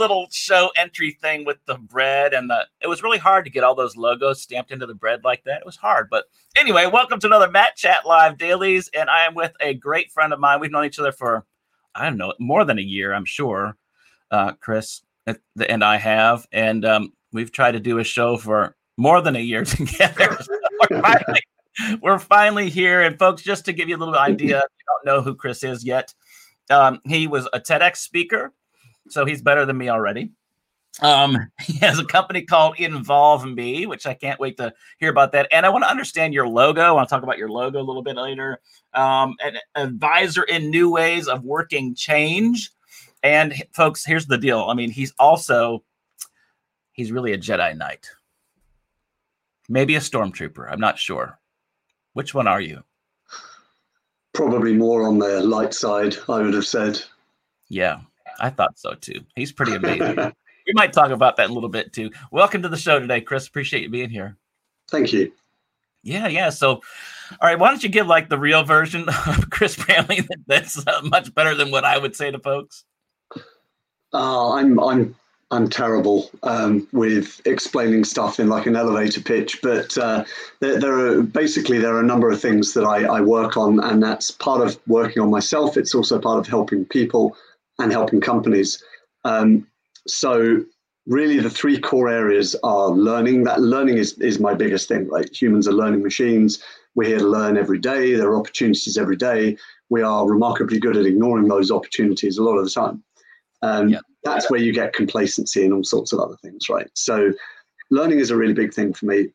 little show entry thing with the bread and the. It was really hard to get all those logos stamped into the bread like that. It was hard, but anyway, welcome to another Matt Chat Live Dailies, and I am with a great friend of mine. We've known each other for I don't know more than a year, I'm sure. Uh, Chris and I have, and um, we've tried to do a show for more than a year together. We're, finally, we're, finally, here, and folks, just to give you a little idea, if you don't know who Chris is yet. Um, he was a TEDx speaker, so he's better than me already. Um, he has a company called Involve Me, which I can't wait to hear about that. And I want to understand your logo. I want to talk about your logo a little bit later. Um, an advisor in new ways of working change. And folks, here's the deal. I mean, he's also he's really a Jedi Knight. Maybe a stormtrooper. I'm not sure. Which one are you? Probably more on the light side, I would have said. Yeah, I thought so too. He's pretty amazing. we might talk about that a little bit too. Welcome to the show today, Chris. Appreciate you being here. Thank you. Yeah, yeah. So, all right, why don't you give like the real version of Chris Bramley that's uh, much better than what I would say to folks? Uh, I'm I'm I'm terrible um, with explaining stuff in like an elevator pitch, but uh, there, there, are basically there are a number of things that I, I, work on, and that's part of working on myself. It's also part of helping people and helping companies. Um, so really, the three core areas are learning. That learning is is my biggest thing. Right, humans are learning machines. We're here to learn every day. There are opportunities every day. We are remarkably good at ignoring those opportunities a lot of the time. Um, yeah that's where you get complacency and all sorts of other things, right? So learning is a really big thing for me.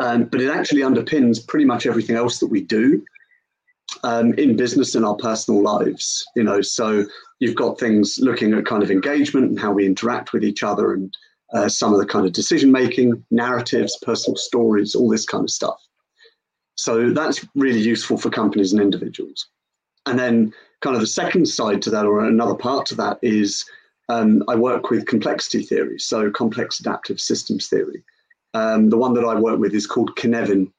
Um, but it actually underpins pretty much everything else that we do um, in business and our personal lives. You know, so you've got things looking at kind of engagement and how we interact with each other, and uh, some of the kind of decision making, narratives, personal stories, all this kind of stuff. So that's really useful for companies and individuals. And then, kind of the second side to that, or another part to that, is um, I work with complexity theory, so complex adaptive systems theory. Um, the one that I work with is called Cynefin.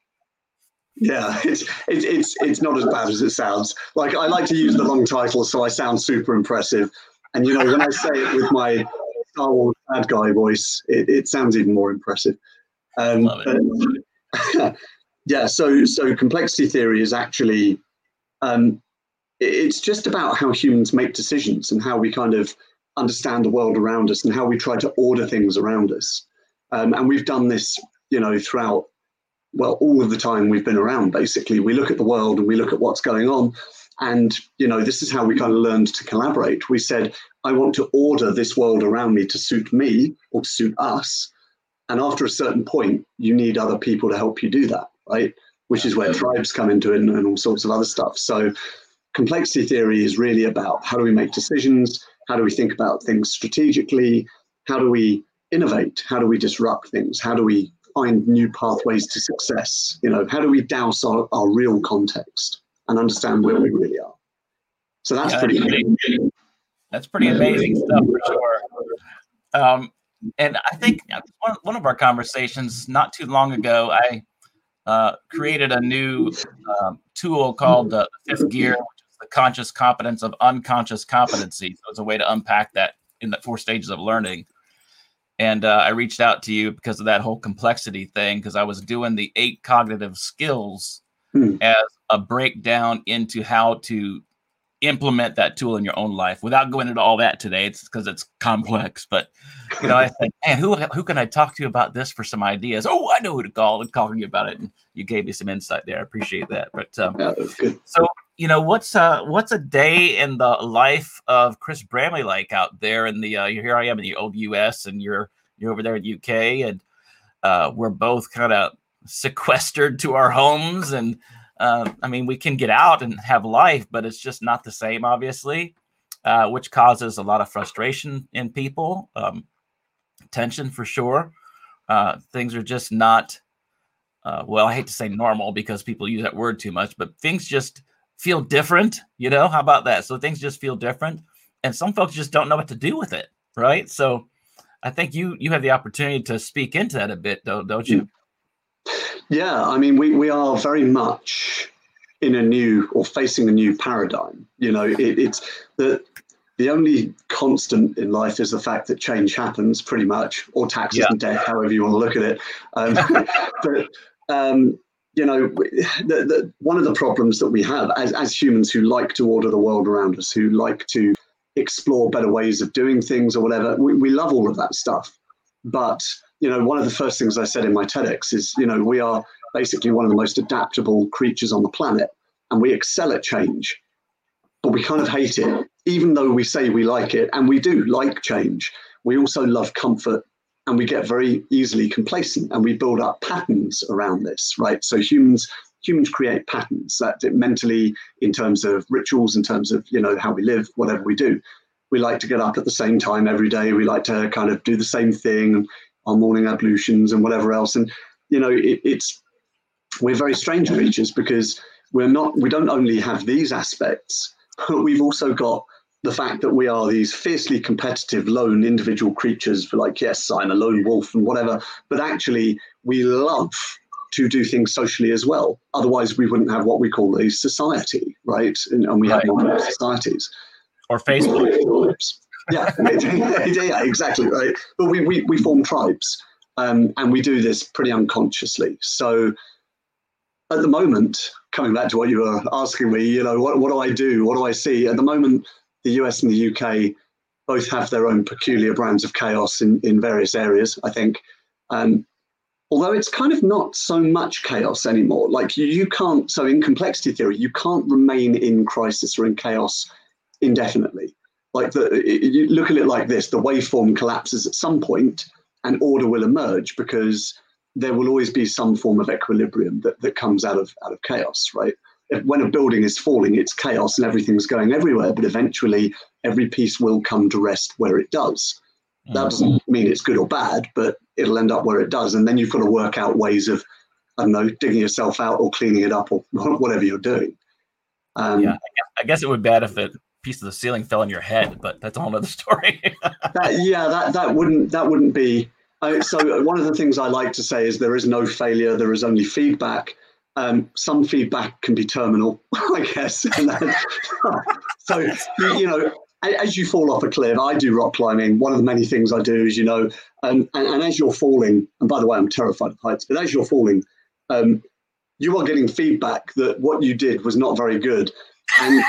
Yeah, it's, it's it's it's not as bad as it sounds. Like I like to use the long title, so I sound super impressive. And you know, when I say it with my Star Wars bad guy voice, it, it sounds even more impressive. Um, but, yeah, so so complexity theory is actually um, it's just about how humans make decisions and how we kind of understand the world around us and how we try to order things around us. Um, and we've done this, you know, throughout, well, all of the time we've been around, basically. We look at the world and we look at what's going on. And, you know, this is how we kind of learned to collaborate. We said, I want to order this world around me to suit me or to suit us. And after a certain point, you need other people to help you do that, right? Which is where tribes come into it and, and all sorts of other stuff. So, complexity theory is really about how do we make decisions? How do we think about things strategically? How do we innovate? How do we disrupt things? How do we find new pathways to success? You know, how do we douse our, our real context and understand where we really are? So that's yeah, pretty. That's, that's pretty amazing stuff for sure. Um, and I think one, one of our conversations not too long ago, I uh, created a new um, tool called the Fifth Gear, which is the conscious competence of unconscious competency. So it's a way to unpack that in the four stages of learning. And uh, I reached out to you because of that whole complexity thing, because I was doing the eight cognitive skills hmm. as a breakdown into how to implement that tool in your own life without going into all that today. It's because it's complex. But you know, I said, man, who who can I talk to about this for some ideas? Oh, I know who to call and calling you about it. And you gave me some insight there. I appreciate that. But um, yeah, so you know, what's uh what's a day in the life of Chris Bramley like out there in the uh here I am in the old US and you're you're over there in UK and uh we're both kind of sequestered to our homes and uh, I mean, we can get out and have life, but it's just not the same, obviously, uh, which causes a lot of frustration in people, um, tension for sure. Uh, things are just not, uh, well, I hate to say normal because people use that word too much, but things just feel different. You know, how about that? So things just feel different, and some folks just don't know what to do with it, right? So I think you you have the opportunity to speak into that a bit, though, don't you? Yeah, I mean, we, we are very much in a new or facing a new paradigm. You know, it, it's the the only constant in life is the fact that change happens, pretty much, or taxes yeah. and death, however you want to look at it. Um, but um, you know, the, the, one of the problems that we have as, as humans who like to order the world around us, who like to explore better ways of doing things or whatever, we, we love all of that stuff. But, you know, one of the first things I said in my TEDx is, you know, we are basically one of the most adaptable creatures on the planet and we excel at change, but we kind of hate it, even though we say we like it and we do like change. We also love comfort and we get very easily complacent and we build up patterns around this right? So humans humans create patterns that mentally in terms of rituals in terms of you know how we live whatever we do. We like to get up at the same time every day. We like to kind of do the same thing our morning ablutions and whatever else. And you know it, it's we're very strange creatures because we're not we don't only have these aspects but we've also got the fact that we are these fiercely competitive lone individual creatures for like yes i'm a lone wolf and whatever but actually we love to do things socially as well. Otherwise we wouldn't have what we call a society right? And, and we right. have modern societies. Or facebook. Yeah, yeah exactly right? But we, we, we form tribes um, and we do this pretty unconsciously. So at the moment coming back to what you were asking me you know what, what do i do? What do i see? At the moment the US and the UK both have their own peculiar brands of chaos in, in various areas, I think. Um, although it's kind of not so much chaos anymore. Like you, you can't, so in complexity theory, you can't remain in crisis or in chaos indefinitely. Like the, you look at it like this: the waveform collapses at some point, and order will emerge because there will always be some form of equilibrium that, that comes out of out of chaos, right? When a building is falling, it's chaos and everything's going everywhere, but eventually every piece will come to rest where it does. That mm-hmm. doesn't mean it's good or bad, but it'll end up where it does. And then you've got to work out ways of, I don't know, digging yourself out or cleaning it up or whatever you're doing. Um, yeah, I guess it would be bad if a piece of the ceiling fell on your head, but that's a whole other story. that, yeah, that, that wouldn't that wouldn't be. Uh, so one of the things I like to say is there is no failure, there is only feedback. Um, some feedback can be terminal, I guess. Then, so, you know, as you fall off a cliff, I do rock climbing. One of the many things I do is, you know, um, and, and, as you're falling, and by the way, I'm terrified of heights, but as you're falling, um, you are getting feedback that what you did was not very good. And,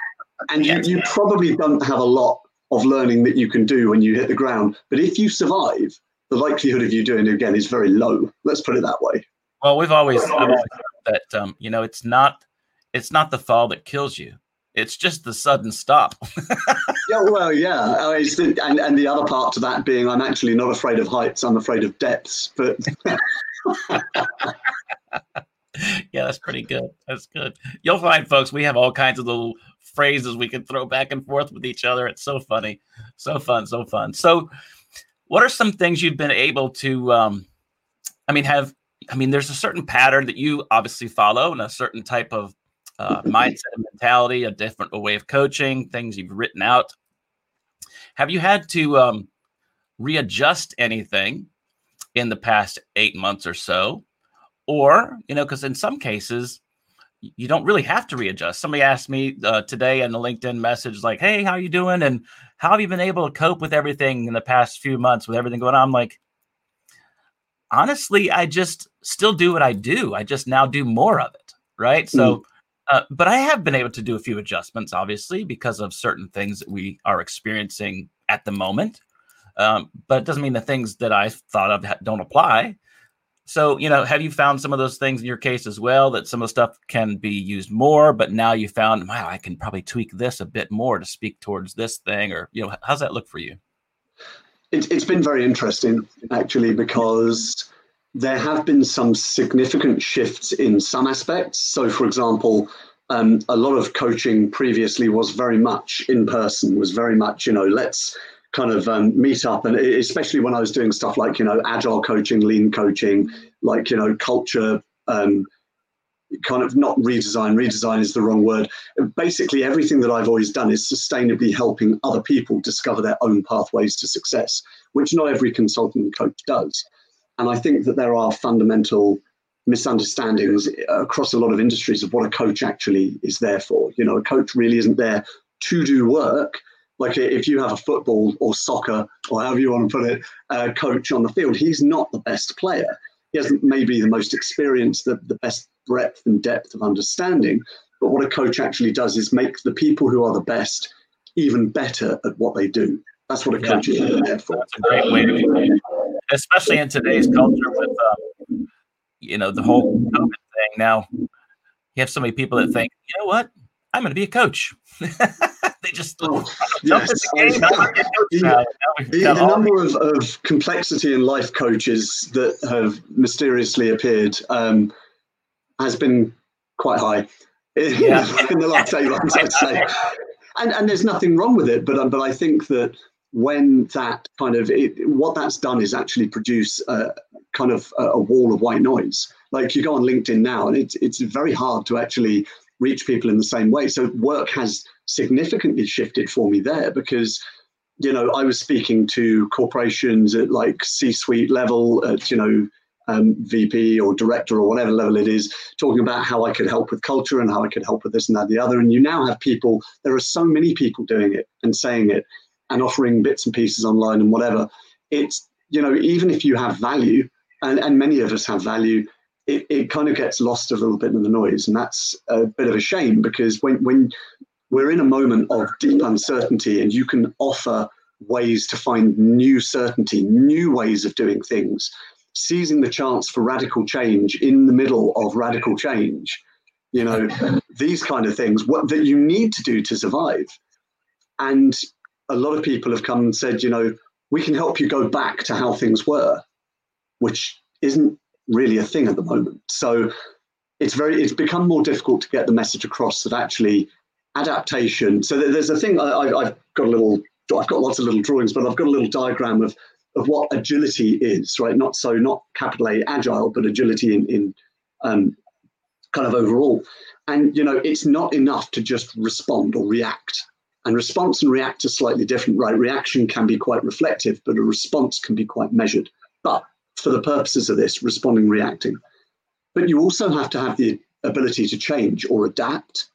and you, you probably don't have a lot of learning that you can do when you hit the ground. But if you survive, the likelihood of you doing it again is very low. Let's put it that way. Well, we've always, always that um, you know it's not it's not the fall that kills you. It's just the sudden stop. Yeah well yeah. The, and, and the other part to that being i'm actually not afraid of heights i'm afraid of depths but yeah that's pretty good. That's good. You'll find folks we have all kinds of little phrases we can throw back and forth with each other. It's so funny. So fun so fun. So what are some things you've been able to um i mean have I mean, there's a certain pattern that you obviously follow and a certain type of uh, mindset and mentality, a different way of coaching, things you've written out. Have you had to um, readjust anything in the past eight months or so? Or, you know, because in some cases, you don't really have to readjust. Somebody asked me uh, today in the LinkedIn message, like, "Hey, how you doing? And how have you been able to cope with everything in the past few months with everything going on?" I'm like, honestly, I just still do what I do. I just now do more of it. Right. So, mm. uh, but I have been able to do a few adjustments, obviously, because of certain things that we are experiencing at the moment. Um, but it doesn't mean the things that I thought of don't apply. So, you know, have you found some of those things in your case as well that some of the stuff can be used more, but now you found, wow, I can probably tweak this a bit more to speak towards this thing? Or, you know, how's that look for you? It, it's been very interesting, actually, because there have been some significant shifts in some aspects. So, for example, um, a lot of coaching previously was very much in person, was very much, you know, let's kind of um, meet up. And especially when I was doing stuff like, you know, agile coaching, lean coaching, like, you know, culture, um, kind of not redesign, redesign is the wrong word. Basically, everything that I've always done is sustainably helping other people discover their own pathways to success, which not every consultant coach does. And I think that there are fundamental misunderstandings across a lot of industries of what a coach actually is there for. You know, a coach really isn't there to do work. Like if you have a football or soccer or however you want to put it, uh, coach on the field, he's not the best player. He hasn't maybe the most experience, the, the best breadth and depth of understanding. But what a coach actually does is make the people who are the best even better at what they do. That's what a coach yeah. is there for. That's a great way to, especially in today's culture with, uh, you know, the whole COVID thing. Now, you have so many people that think, you know what, I'm going to be a coach. they just oh, yes. the, the, the, number of, of complexity in life coaches that have mysteriously appeared um, has been quite high yeah. in the last eight months, I'd say. And, and there's nothing wrong with it, but um, but I think that when that kind of it, what that's done is actually produce a, kind of a, a wall of white noise. Like you go on LinkedIn now, and it's it's very hard to actually reach people in the same way. So work has significantly shifted for me there because you know I was speaking to corporations at like C-suite level, at you know um, VP or director or whatever level it is, talking about how I could help with culture and how I could help with this and that, the other. And you now have people. There are so many people doing it and saying it and offering bits and pieces online and whatever. It's you know even if you have value, and, and many of us have value, it, it kind of gets lost a little bit in the noise. And that's a bit of a shame because when, when we're in a moment of deep uncertainty and you can offer ways to find new certainty, new ways of doing things, seizing the chance for radical change in the middle of radical change, you know, these kind of things, what that you need to do to survive. And a lot of people have come and said, you know, we can help you go back to how things were, which isn't really a thing at the moment. So it's very it's become more difficult to get the message across that actually adaptation. So there's a thing I, have got a little I've got lots of little drawings, but I've got a little diagram of of what agility is, right? Not so not capital A agile, but agility in in um, kind of overall. And you know, it's not enough to just respond or react. And response and react are slightly different, right? Reaction can be quite reflective, but a response can be quite measured. But for the purposes of this, responding, reacting. But you also have to have the ability to change or adapt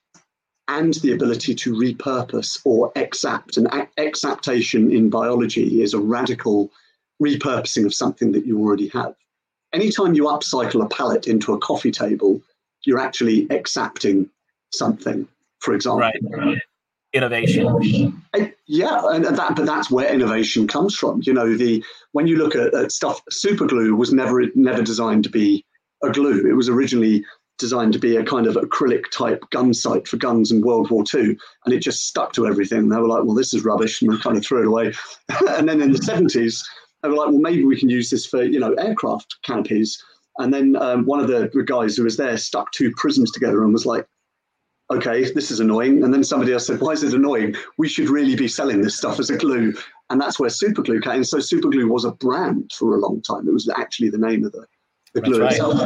and the ability to repurpose or exapt. And exaptation in biology is a radical repurposing of something that you already have. Anytime you upcycle a pallet into a coffee table, you're actually exapting something, for example. Right innovation. Yeah, and that, but that's where innovation comes from. You know, the when you look at, at stuff, super glue was never never designed to be a glue. It was originally designed to be a kind of acrylic type gun sight for guns in World War II, and it just stuck to everything. They were like, "Well, this is rubbish," and they kind of threw it away. and then in the seventies, they were like, "Well, maybe we can use this for you know aircraft canopies." And then um, one of the guys who was there stuck two prisms together and was like, okay, this is annoying. And then somebody else said, why is it annoying? We should really be selling this stuff as a glue. And that's where superglue came. And so superglue was a brand for a long time. It was actually the name of the, the glue right. itself.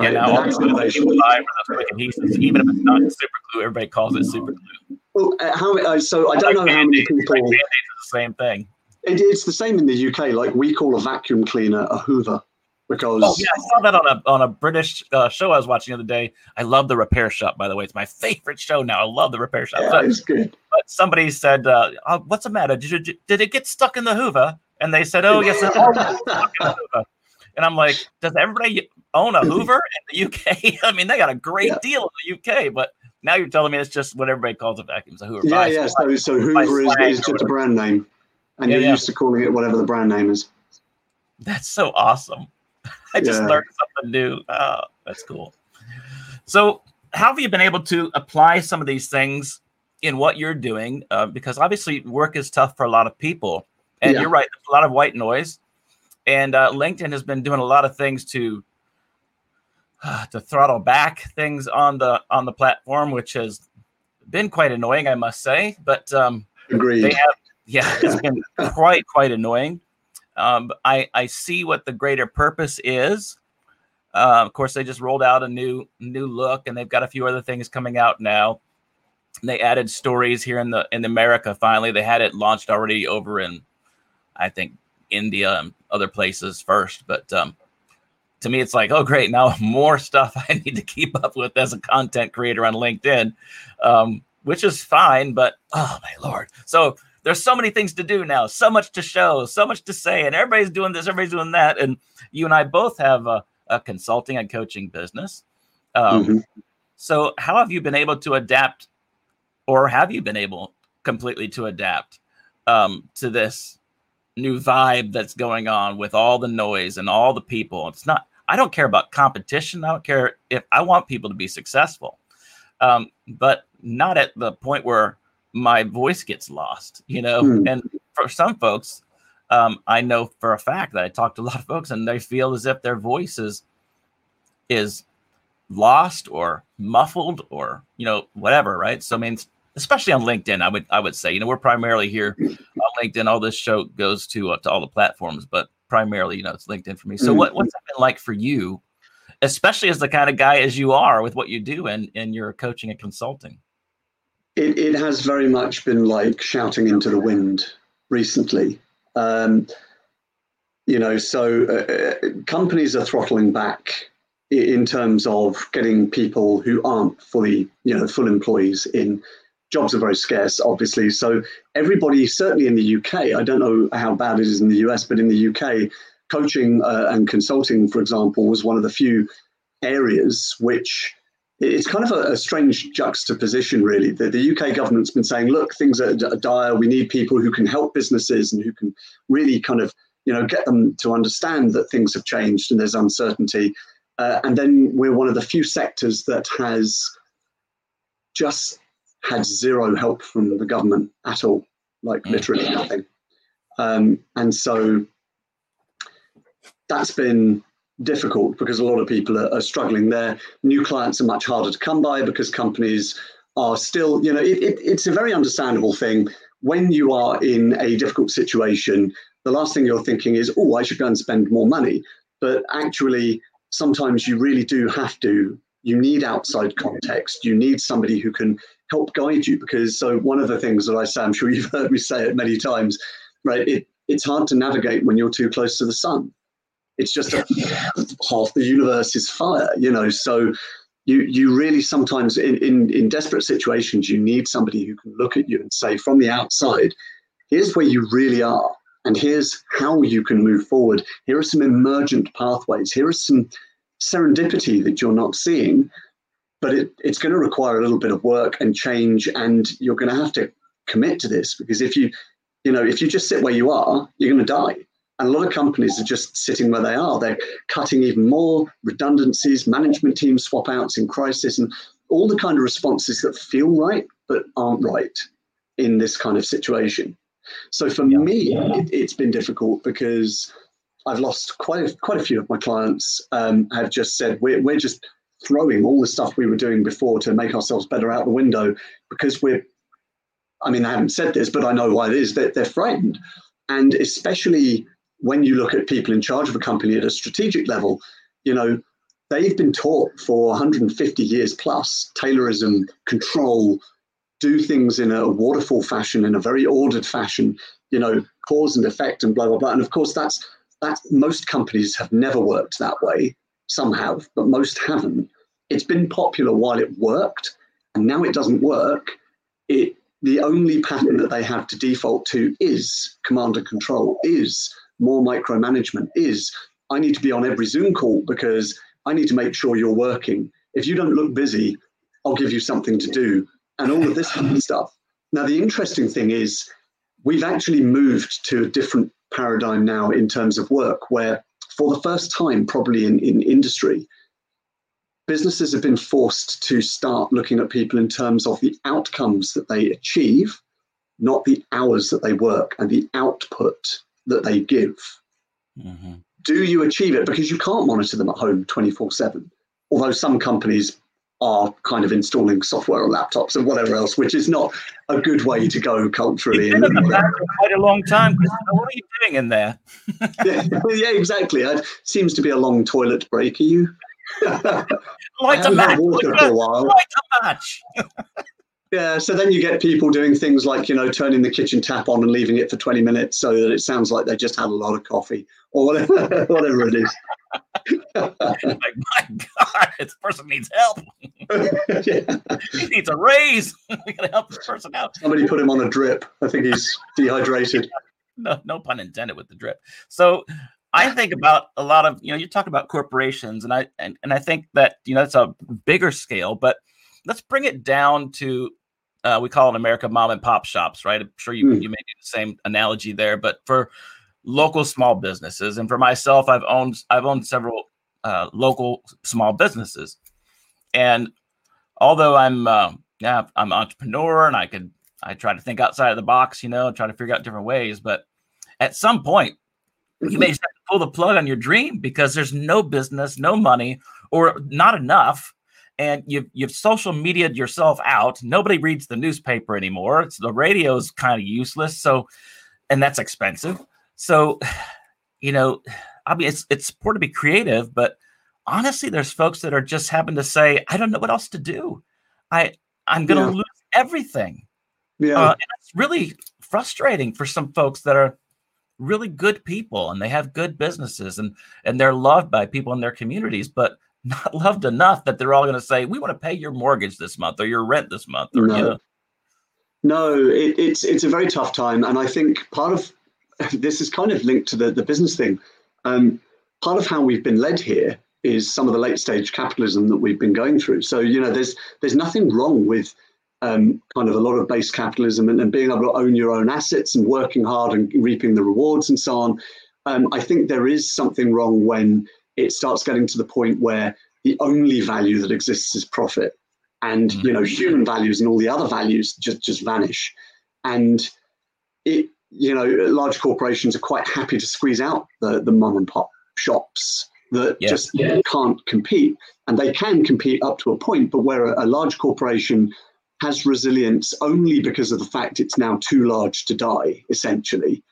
Yeah, now all innovation. adhesives, even if it's not super glue, everybody calls it super glue. Well, uh, how, uh, so I don't know how many people. Like the same thing. It, it's the same in the UK. Like we call a vacuum cleaner a Hoover because oh yeah, I saw that on a on a British uh, show I was watching the other day. I love the Repair Shop, by the way. It's my favorite show now. I love the Repair Shop. Yeah, so, it's good. But somebody said, uh, oh, "What's the matter? Did you did it get stuck in the Hoover?" And they said, "Oh yes, And I'm like, "Does everybody own a Hoover in the UK? I mean, they got a great yeah. deal in the UK, but." Now you're telling me it's just what everybody calls a vacuum. So Hoover. Yeah, yeah. So, so Hoover is, is just a brand name, and yeah, you're used to calling it whatever the brand name is. That's so awesome. I just yeah. learned something new. Oh, that's cool. So, how have you been able to apply some of these things in what you're doing? Uh, because obviously, work is tough for a lot of people, and yeah. you're right. There's a lot of white noise, and uh, LinkedIn has been doing a lot of things to uh, to throttle back things on the on the platform, which has been quite annoying, I must say. But um, Agreed. They have, yeah, it's been quite quite annoying. Um, I I see what the greater purpose is. Uh, of course, they just rolled out a new new look, and they've got a few other things coming out now. They added stories here in the in America. Finally, they had it launched already over in, I think, India and other places first. But um, to me, it's like, oh, great! Now more stuff I need to keep up with as a content creator on LinkedIn, um, which is fine. But oh my lord! So there's so many things to do now, so much to show, so much to say, and everybody's doing this, everybody's doing that. And you and I both have a, a consulting and coaching business. Um, mm-hmm. So, how have you been able to adapt, or have you been able completely to adapt um, to this new vibe that's going on with all the noise and all the people? It's not. I don't care about competition. I don't care if I want people to be successful, um, but not at the point where my voice gets lost. You know, mm. and for some folks, um, I know for a fact that I talk to a lot of folks and they feel as if their voice is is lost or muffled or you know whatever right so i mean especially on linkedin i would i would say you know we're primarily here on linkedin all this show goes to uh, to all the platforms but primarily you know it's linkedin for me so mm-hmm. what, what's that been like for you especially as the kind of guy as you are with what you do and in your coaching and consulting it, it has very much been like shouting into the wind recently um, you know so uh, uh companies are throttling back in terms of getting people who aren't fully, you know, full employees in. Jobs are very scarce, obviously. So everybody, certainly in the UK, I don't know how bad it is in the US, but in the UK, coaching uh, and consulting, for example, was one of the few areas which it's kind of a, a, strange juxtaposition, really. The, the, UK government's been saying, look, things are, are, dire. We need people who can help businesses and who can really kind of, you know, get them to understand that things have changed and there's uncertainty. Uh, and then we're one of the few sectors that has just had zero help from the government at all, like mm. literally nothing. Um, and so that's been difficult because a lot of people are, are, struggling there. New clients are much harder to come by because companies are still, you know, it, it, it's a very understandable thing. When you are in a difficult situation, the last thing you're thinking is, oh, I should go and spend more money. But actually, sometimes you really do have to you need outside context you need somebody who can help guide you because so one of the things that i say i'm sure you've heard me say it many times right it, it's hard to navigate when you're too close to the sun it's just that half the universe is fire you know so you you really sometimes in, in in desperate situations you need somebody who can look at you and say from the outside here's where you really are and here's how you can move forward. Here are some emergent pathways. Here is some serendipity that you're not seeing, but it, it's going to require a little bit of work and change, and you're going to have to commit to this because if you, you know, if you just sit where you are, you're going to die. And a lot of companies are just sitting where they are. They're cutting even more redundancies, management team swap outs in crisis, and all the kind of responses that feel right but aren't right in this kind of situation. So for yeah. me, it, has been difficult because I've lost quite a, quite a few of my clients. Um, have just said we're we're just throwing all the stuff we were doing before to make ourselves better out the window because we're. I mean, I haven't said this, but I know why it is. They're, they're frightened, and especially when you look at people in charge of a company at a strategic level, you know, they've been taught for 150 years plus Taylorism, control, do things in a waterfall fashion, in a very ordered fashion, you know, cause and effect and blah, blah, blah. And of course, that's that most companies have never worked that way. Some have, but most haven't. It's been popular while it worked, and now it doesn't work. It the only pattern that they have to default to is command and control, is more micromanagement, is I need to be on every Zoom call because I need to make sure you're working. If you don't look busy, I'll give you something to do and all of this stuff. Now, the interesting thing is we've actually moved to a different paradigm now in terms of work, where for the first time, probably in, in industry, businesses have been forced to start looking at people in terms of the outcomes that they achieve, not the hours that they work and the output that they give. Mm-hmm. Do you achieve it? Because you can't monitor them at home 24 7. Although some companies are kind of installing software on laptops and whatever else, which is not a good way to go culturally. You've been in the for quite a long time. What are you doing in there? yeah, yeah, exactly. It seems to be a long toilet break. Are you? Light a match. Water for a while. Light a match. yeah, so then you get people doing things like, you know, turning the kitchen tap on and leaving it for 20 minutes so that it sounds like they just had a lot of coffee or whatever, whatever it is. like, my God, this person needs help. he needs a raise. we gotta help this person out. Somebody put him on a drip. I think he's dehydrated. no, no pun intended with the drip. So I think about a lot of, you know, you talk about corporations and I and, and I think that, you know, it's a bigger scale, but let's bring it down to uh, we call it America mom and pop shops, right? I'm sure you, mm. you may do the same analogy there, but for local small businesses, and for myself, I've owned I've owned several uh, local small businesses, and although I'm uh, yeah I'm an entrepreneur and I could I try to think outside of the box, you know, try to figure out different ways, but at some point you may just have to pull the plug on your dream because there's no business, no money, or not enough and you've you've social mediaed yourself out. Nobody reads the newspaper anymore. It's the radio is kind of useless. So, and that's expensive. So, you know, I mean, it's it's important to be creative, but honestly, there's folks that are just happen to say, I don't know what else to do. I I'm going to yeah. lose everything. Yeah, uh, and it's really frustrating for some folks that are really good people and they have good businesses and and they're loved by people in their communities, but not loved enough that they're all going to say, "We want to pay your mortgage this month or your rent this month." Or no, you know. no it, it's it's a very tough time, and I think part of this is kind of linked to the the business thing. Um, part of how we've been led here is some of the late stage capitalism that we've been going through. So you know, there's there's nothing wrong with um, kind of a lot of base capitalism and, and, being able to own your own assets and working hard and reaping the rewards and so on. Um, I think there is something wrong when it starts getting to the point where the only value that exists is profit and mm-hmm. you know human values and all the other values just just vanish and it you know large corporations are quite happy to squeeze out the the mom and pop shops that yes. just yeah. can't compete and they can compete up to a point but where a, a large corporation has resilience only because of the fact it's now too large to die essentially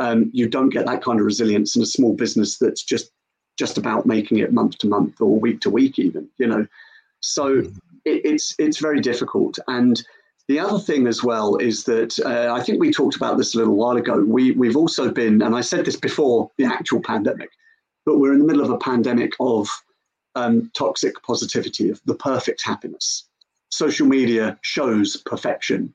um, you don't get that kind of resilience in a small business that's just just about making it month to month or week to week even you know so mm-hmm. it, it's it's very difficult and the other thing as well is that uh, I think we talked about this a little while ago. We we've also been, and I said this before the actual pandemic, but we're in the middle of a pandemic of um, toxic positivity, of the perfect happiness. Social media shows perfection.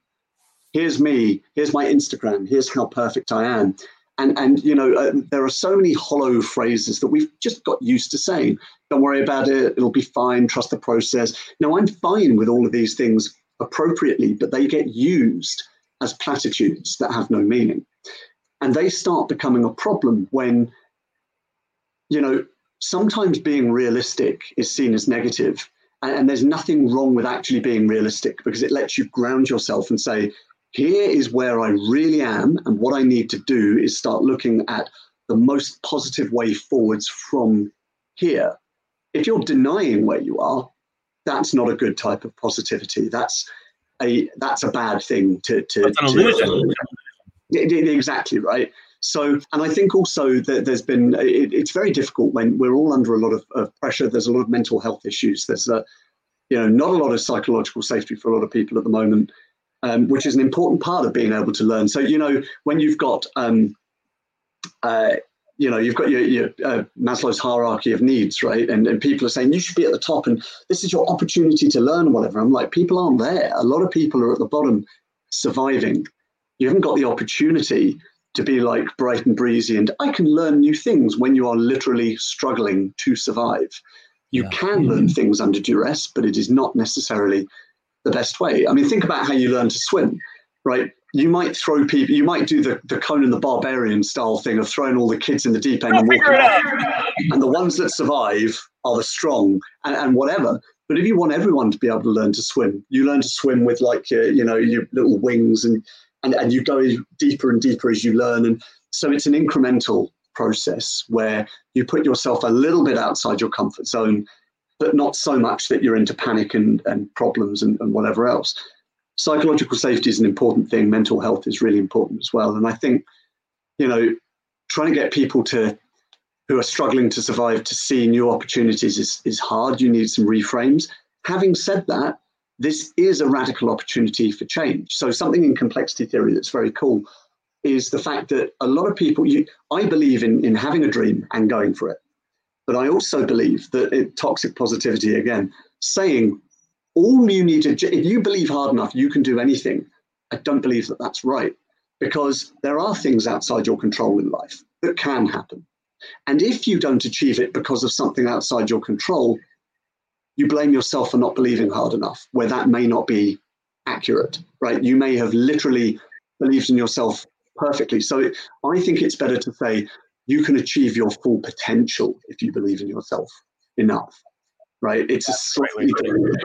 Here's me. Here's my Instagram. Here's how perfect I am and and you know uh, there are so many hollow phrases that we've just got used to saying. Don't worry about it. It'll be fine. Trust the process. Now i'm fine with all of these things appropriately but they get used as platitudes that have no meaning. And they start becoming a problem when you know sometimes being realistic is seen as negative and, and there's nothing wrong with actually being realistic because it lets you ground yourself and say here is where I really am, and what I need to do is start looking at the most positive way forwards from here. If you're denying where you are, that's not a good type of positivity. That's a that's a bad thing to to. That's an illusion. To, exactly right. So, and I think also that there's been it, it's very difficult when we're all under a lot of, of pressure. There's a lot of mental health issues. There's a you know not a lot of psychological safety for a lot of people at the moment um, which is an important part of being able to learn. So, you know, when you've got, um, uh, you know, you've got your, your uh, Maslow's hierarchy of needs, right? And, and people are saying you should be at the top and this is your opportunity to learn, whatever. I'm like, people aren't there. A lot of people are at the bottom surviving. You haven't got the opportunity to be like bright and breezy and I can learn new things when you are literally struggling to survive. You yeah. can learn things under duress, but it is not necessarily the best way. I mean, think about how you learn to swim, right? You might throw people, you might do the, the Conan the Barbarian style thing of throwing all the kids in the deep end and walking out. And the ones that survive are the strong and, and whatever. But if you want everyone to be able to learn to swim, you learn to swim with like your, you know, your little wings and, and, and you go deeper and deeper as you learn. And so it's an incremental process where you put yourself a little bit outside your comfort zone but not so much that you're into panic and, and problems and, and whatever else. Psychological safety is an important thing. Mental health is really important as well. And I think, you know, trying to get people to who are struggling to survive to see new opportunities is, is hard. You need some reframes. Having said that, this is a radical opportunity for change. So something in complexity theory that's very cool is the fact that a lot of people, you, I believe in, in having a dream and going for it. But I also believe that it, toxic positivity, again, saying all you need to, if you believe hard enough, you can do anything. I don't believe that that's right because there are things outside your control in life that can happen. And if you don't achieve it because of something outside your control, you blame yourself for not believing hard enough, where that may not be accurate, right? You may have literally believed in yourself perfectly. So I think it's better to say you can achieve your full potential if you believe in yourself enough, right? It's That's a slightly different.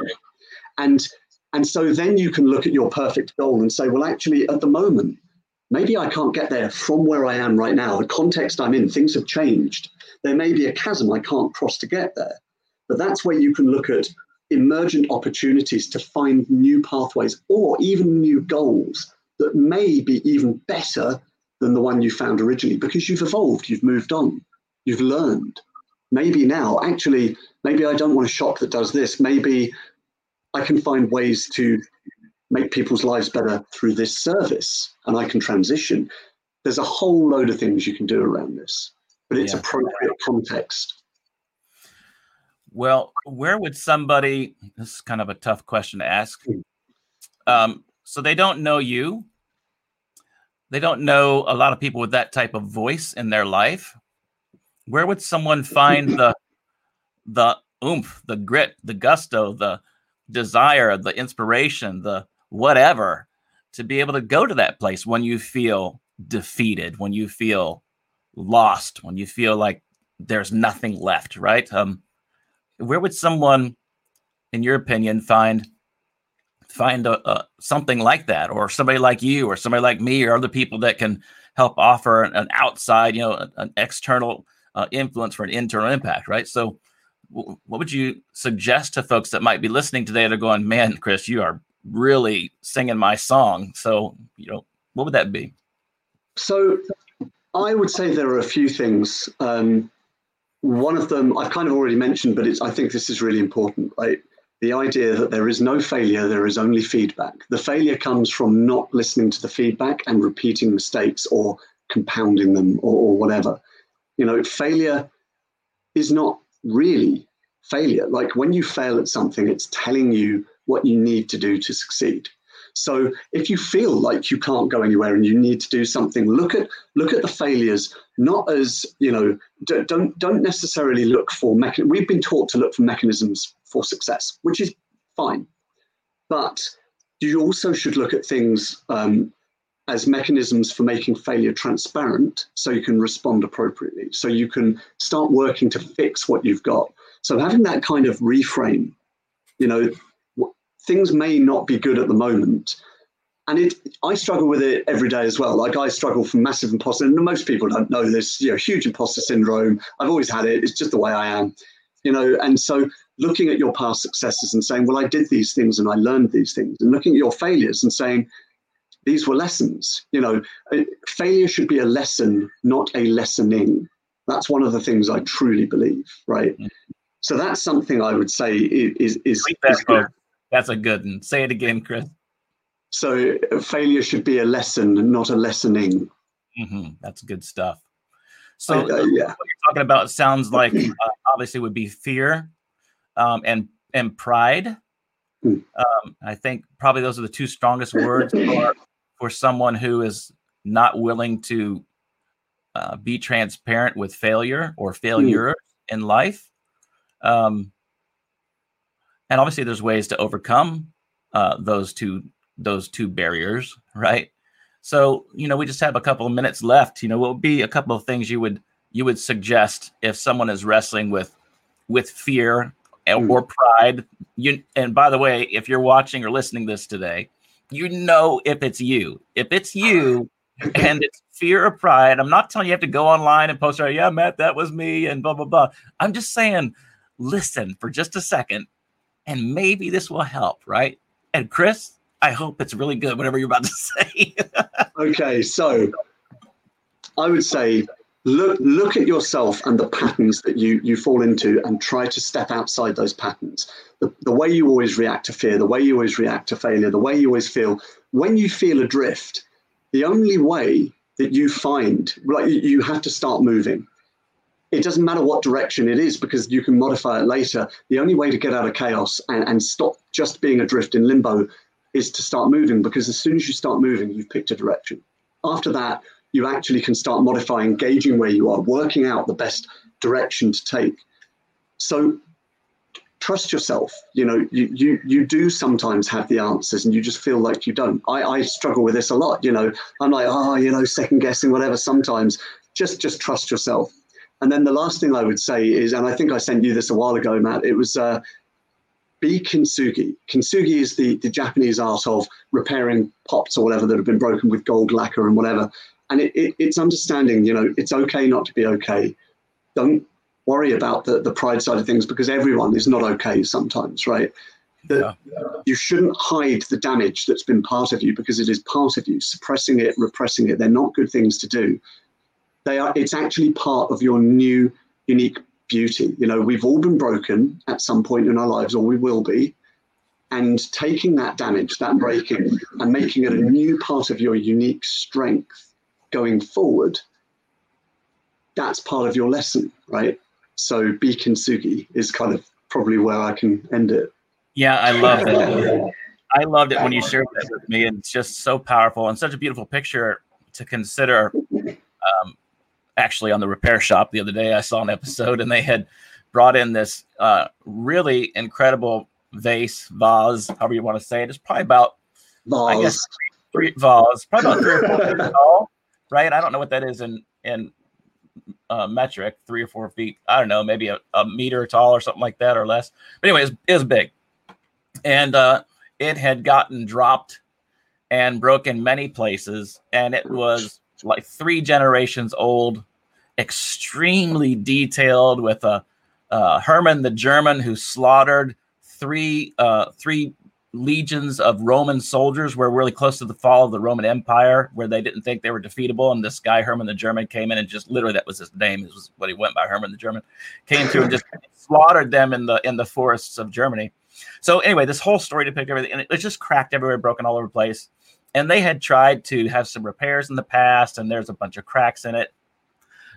And and so then you can look at your perfect goal and say, well, actually, at the moment, maybe I can't get there from where I am right now. The context I'm in, things have changed. There may be a chasm I can't cross to get there. But that's where you can look at emergent opportunities to find new pathways or even new goals that may be even better than the one you found originally because you've evolved, you've moved on, you've learned. Maybe now, actually, maybe I don't want a shop that does this. Maybe I can find ways to make people's lives better through this service and I can transition. There's a whole load of things you can do around this, but it's yeah. appropriate context. Well, where would somebody, this is kind of a tough question to ask. Hmm. Um, so they don't know you. They don't know a lot of people with that type of voice in their life. Where would someone find the the oomph, the grit, the gusto, the desire, the inspiration, the whatever to be able to go to that place when you feel defeated, when you feel lost, when you feel like there's nothing left, right? Um, where would someone, in your opinion, find find a, a, something like that, or somebody like you, or somebody like me, or other people that can help offer an, an outside, you know, an, an external uh, influence for an internal impact, right? So, w- what would you suggest to folks that might be listening today that are going, "Man, Chris, you are really singing my song"? So, you know, what would that be? So, I would say there are a few things. Um, one of them I've kind of already mentioned, but it's I think this is really important, right? The idea that there is no failure, there is only feedback. The failure comes from not listening to the feedback and repeating mistakes or compounding them or, or whatever. You know, failure is not really failure. Like when you fail at something, it's telling you what you need to do to succeed. So if you feel like you can't go anywhere and you need to do something, look at look at the failures not as you know don't don't necessarily look for mechan- We've been taught to look for mechanisms for success, which is fine, but you also should look at things um, as mechanisms for making failure transparent so you can respond appropriately so you can start working to fix what you've got. So having that kind of reframe you know things may not be good at the moment. And it, I struggle with it every day as well. Like I struggle from massive imposter, and most people don't know this. You know, huge imposter syndrome. I've always had it. It's just the way I am, you know. And so, looking at your past successes and saying, "Well, I did these things and I learned these things," and looking at your failures and saying, "These were lessons." You know, uh, failure should be a lesson, not a lessoning. That's one of the things I truly believe. Right. Mm-hmm. So that's something I would say is is, is that's a good one. Say it again, Chris. So failure should be a lesson, not a lessoning. Mm-hmm. That's good stuff. So uh, uh, yeah. what you're talking about sounds like uh, obviously would be fear um, and and pride. Mm. Um, I think probably those are the two strongest words for for someone who is not willing to uh, be transparent with failure or failure mm. in life. Um, and obviously there's ways to overcome uh, those two those two barriers right? So you know we just have a couple of minutes left. You know what would be a couple of things you would you would suggest if someone is wrestling with with fear and, or pride? You and by the way if you're watching or listening this today you know if it's you. If it's you and it's fear or pride i'm not telling you, you have to go online and post yeah matt that was me and blah blah blah. I'm just saying listen for just a second and maybe this will help, right? And Chris, I hope it's really good, whatever you're about to say. okay, so I would say look look at yourself and the patterns that you you fall into and try to step outside those patterns. The, the way you always react to fear, the way you always react to failure, the way you always feel when you feel adrift, the only way that you find like you have to start moving it doesn't matter what direction it is because you can modify it later. The only way to get out of chaos and, and stop just being adrift in limbo is to start moving because as soon as you start moving, you've picked a direction. After that, you actually can start modifying, gauging where you are, working out the best direction to take. So trust yourself. You know, you, you, you do sometimes have the answers and you just feel like you don't. I, I struggle with this a lot. You know, I'm like, oh, you know, second guessing, whatever. Sometimes just, just trust yourself. And then the last thing I would say is, and I think I sent you this a while ago, Matt, it was uh, be kintsugi. Kintsugi is the, the Japanese art of repairing pots or whatever that have been broken with gold lacquer and whatever. And it, it, it's understanding, you know, it's okay not to be okay. Don't worry about the, the pride side of things because everyone is not okay sometimes, right? That yeah. you shouldn't hide the damage that's been part of you because it is part of you. Suppressing it, repressing it, they're not good things to do. They are it's actually part of your new unique beauty. You know, we've all been broken at some point in our lives, or we will be. And taking that damage, that breaking, and making it a new part of your unique strength going forward, that's part of your lesson, right? So be kintsugi is kind of probably where I can end it. Yeah, I love that. I loved it when you shared that with me. It's just so powerful and such a beautiful picture to consider. Actually, on the repair shop the other day, I saw an episode and they had brought in this uh, really incredible vase, vase, however you want to say it. It's probably about. I guess, three, three vase, probably about three or four feet tall, right? I don't know what that is in in uh, metric, three or four feet. I don't know, maybe a, a, meter tall or something like that or less. But anyway, it was, it big. And uh, it had gotten dropped and broken many places. And it was like three generations old, extremely detailed with a uh, Hermann the German who slaughtered three uh, three legions of Roman soldiers were really close to the fall of the Roman Empire, where they didn't think they were defeatable. And this guy, Herman the German, came in and just literally that was his name. This was what he went by, Herman the German, came through and just slaughtered them in the in the forests of Germany. So anyway, this whole story depicted everything, and it was just cracked everywhere, broken all over the place. And they had tried to have some repairs in the past, and there's a bunch of cracks in it.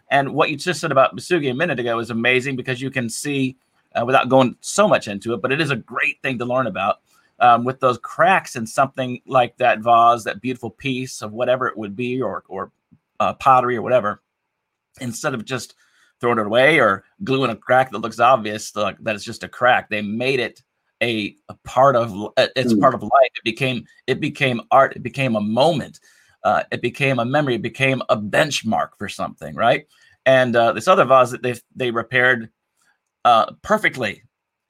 And what you just said about Kintsugi a minute ago is amazing because you can see, uh, without going so much into it, but it is a great thing to learn about um, with those cracks in something like that vase, that beautiful piece of whatever it would be, or or uh, pottery or whatever, instead of just throwing it away or gluing a crack that looks obvious like that it's just a crack, they made it a, a part of it's mm. part of life. It became it became art. It became a moment. Uh, it became a memory. It became a benchmark for something, right? And uh, this other vase that they they repaired uh, perfectly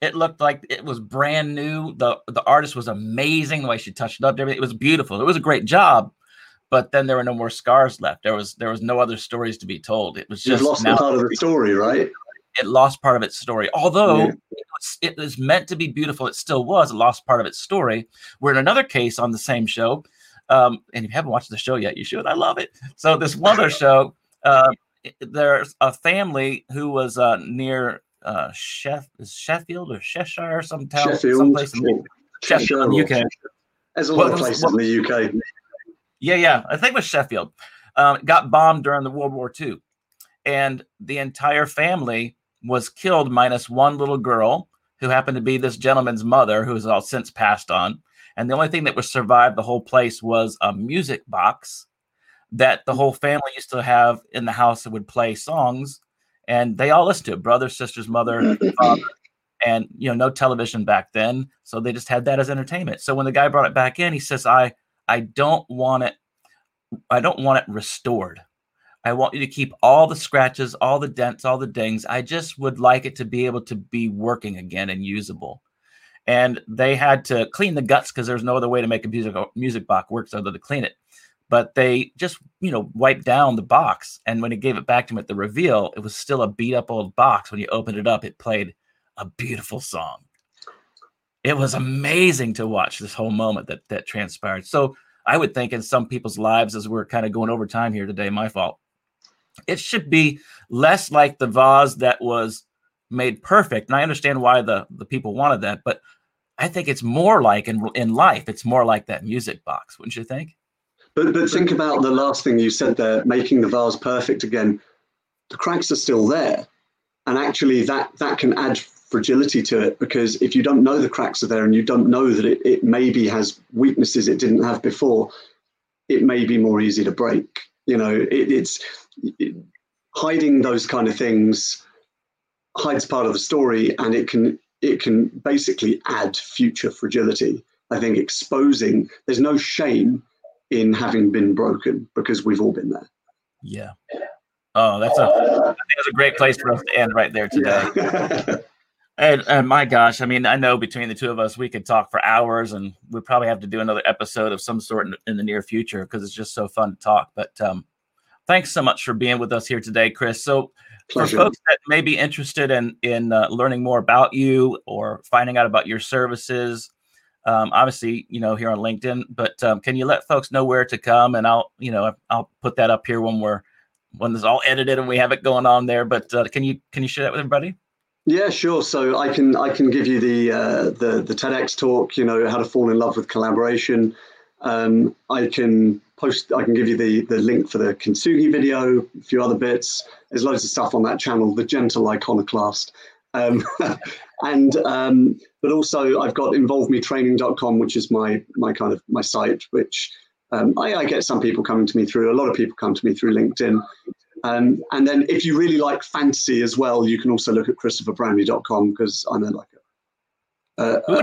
it looked like it was brand new. The the artist was amazing. The way she touched it up, everything. It was beautiful. It was a great job. But then there were no more scars left. There was there was no other stories to be told. It was just You've lost now, part of the story, right? It lost part of its story. Although yeah. it, was, it was meant to be beautiful, it still was. It lost part of its story. We're in another case on the same show. Um, and if you haven't watched the show yet, you should. I love it. So this one other show, uh, there's a family who was uh, near uh, Chef is Sheffield or Cheshire, or some town, Sheffield, someplace in the, Sheffield, in the UK. There's a lot of places in the UK. Yeah, yeah, I think it was Sheffield. Um, got bombed during the World War II, and the entire family was killed, minus one little girl who happened to be this gentleman's mother, who has all since passed on. And the only thing that was survived the whole place was a music box that the mm. whole family used to have in the house that would play songs and they all listened to it brother sisters mother father and you know no television back then so they just had that as entertainment. So when the guy brought it back in he says i i don't want it i don't want it restored. I want you to keep all the scratches all the dents all the dings. I just would like it to be able to be working again and usable and they had to clean the guts because there's no other way to make a music music box work other than to clean it. But they just you know wiped down the box and when he gave it back to him at the reveal it was still a beat up old box. When you opened it up it played a beautiful song. It was amazing to watch this whole moment that that transpired. So i would think in some people's lives as we're kind of going over time here today my fault it should be less like the vase that was made perfect. And i understand why the the people wanted that but i think it's more like in in life it's more like that music box wouldn't you think but but think about the last thing you said there, making the vase perfect again. The cracks are still there. and actually that that can add fragility to it because if you don't know the cracks are there and you don't know that it, it maybe has weaknesses it didn't have before it may be more easy to break you know it, it's it, hiding those kind of things hides part of the story and it can it can basically add future fragility. I think exposing there's no shame in having been broken because we've all been there. Yeah. Oh that's a i think that's a great place for us to end right there today. Yeah. and, and my gosh i mean i know between the two of us we could talk for hours and we probably have to do another episode of some sort in, in the near future because it's just so fun to talk. But um thanks so much for being with us here today chris. So Pleasure. For folks that may be interested in in uh, learning more about you or finding out about your services, um, obviously, you know, here on LinkedIn. But um, can you let folks know where to come? And I'll, you know, I'll put that up here when we're when it's all edited and we have it going on there. But uh, can you can you share that with everybody? Yeah, sure. So I can I can give you the uh, the the TEDx talk. You know how to fall in love with collaboration. Um, I can post. I can give you the the link for the Kintsugi video, a few other bits. There's loads of stuff on that channel. The Gentle Iconoclast. Um, and um, but also I've got involvemetraining.com, which is my my kind of my site, which um, I, I, get some people coming to me through. A lot of people come to me through LinkedIn. Um, and then if you really like fantasy as well, you can also look at christopherbrownlee.com because I'm like uh, Ooh,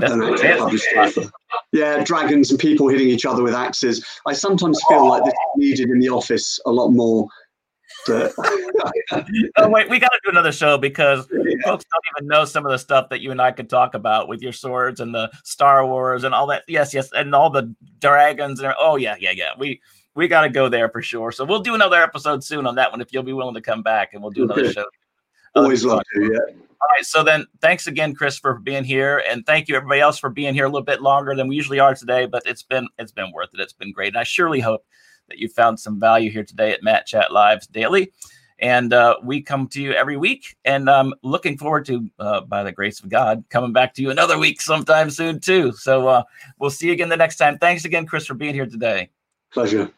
yeah, dragons and people hitting each other with axes. I sometimes feel like this is needed in the office a lot more. But... oh wait, we got to do another show because yeah. folks don't even know some of the stuff that you and I could talk about with your swords and the Star Wars and all that. Yes, yes, and all the dragons and oh yeah, yeah, yeah. We we got to go there for sure. So we'll do another episode soon on that one if you'll be willing to come back and we'll do another show. Always love to, yeah. All right. So then thanks again, Chris, for being here. And thank you everybody else for being here a little bit longer than we usually are today, but it's been it's been worth it. It's been great. And I surely hope that you found some value here today at Matt Chat Lives Daily. And uh, we come to you every week. And I'm looking forward to, uh, by the grace of God, coming back to you another week sometime soon, too. So uh, we'll see you again the next time. Thanks again, Chris, for being here today. Pleasure.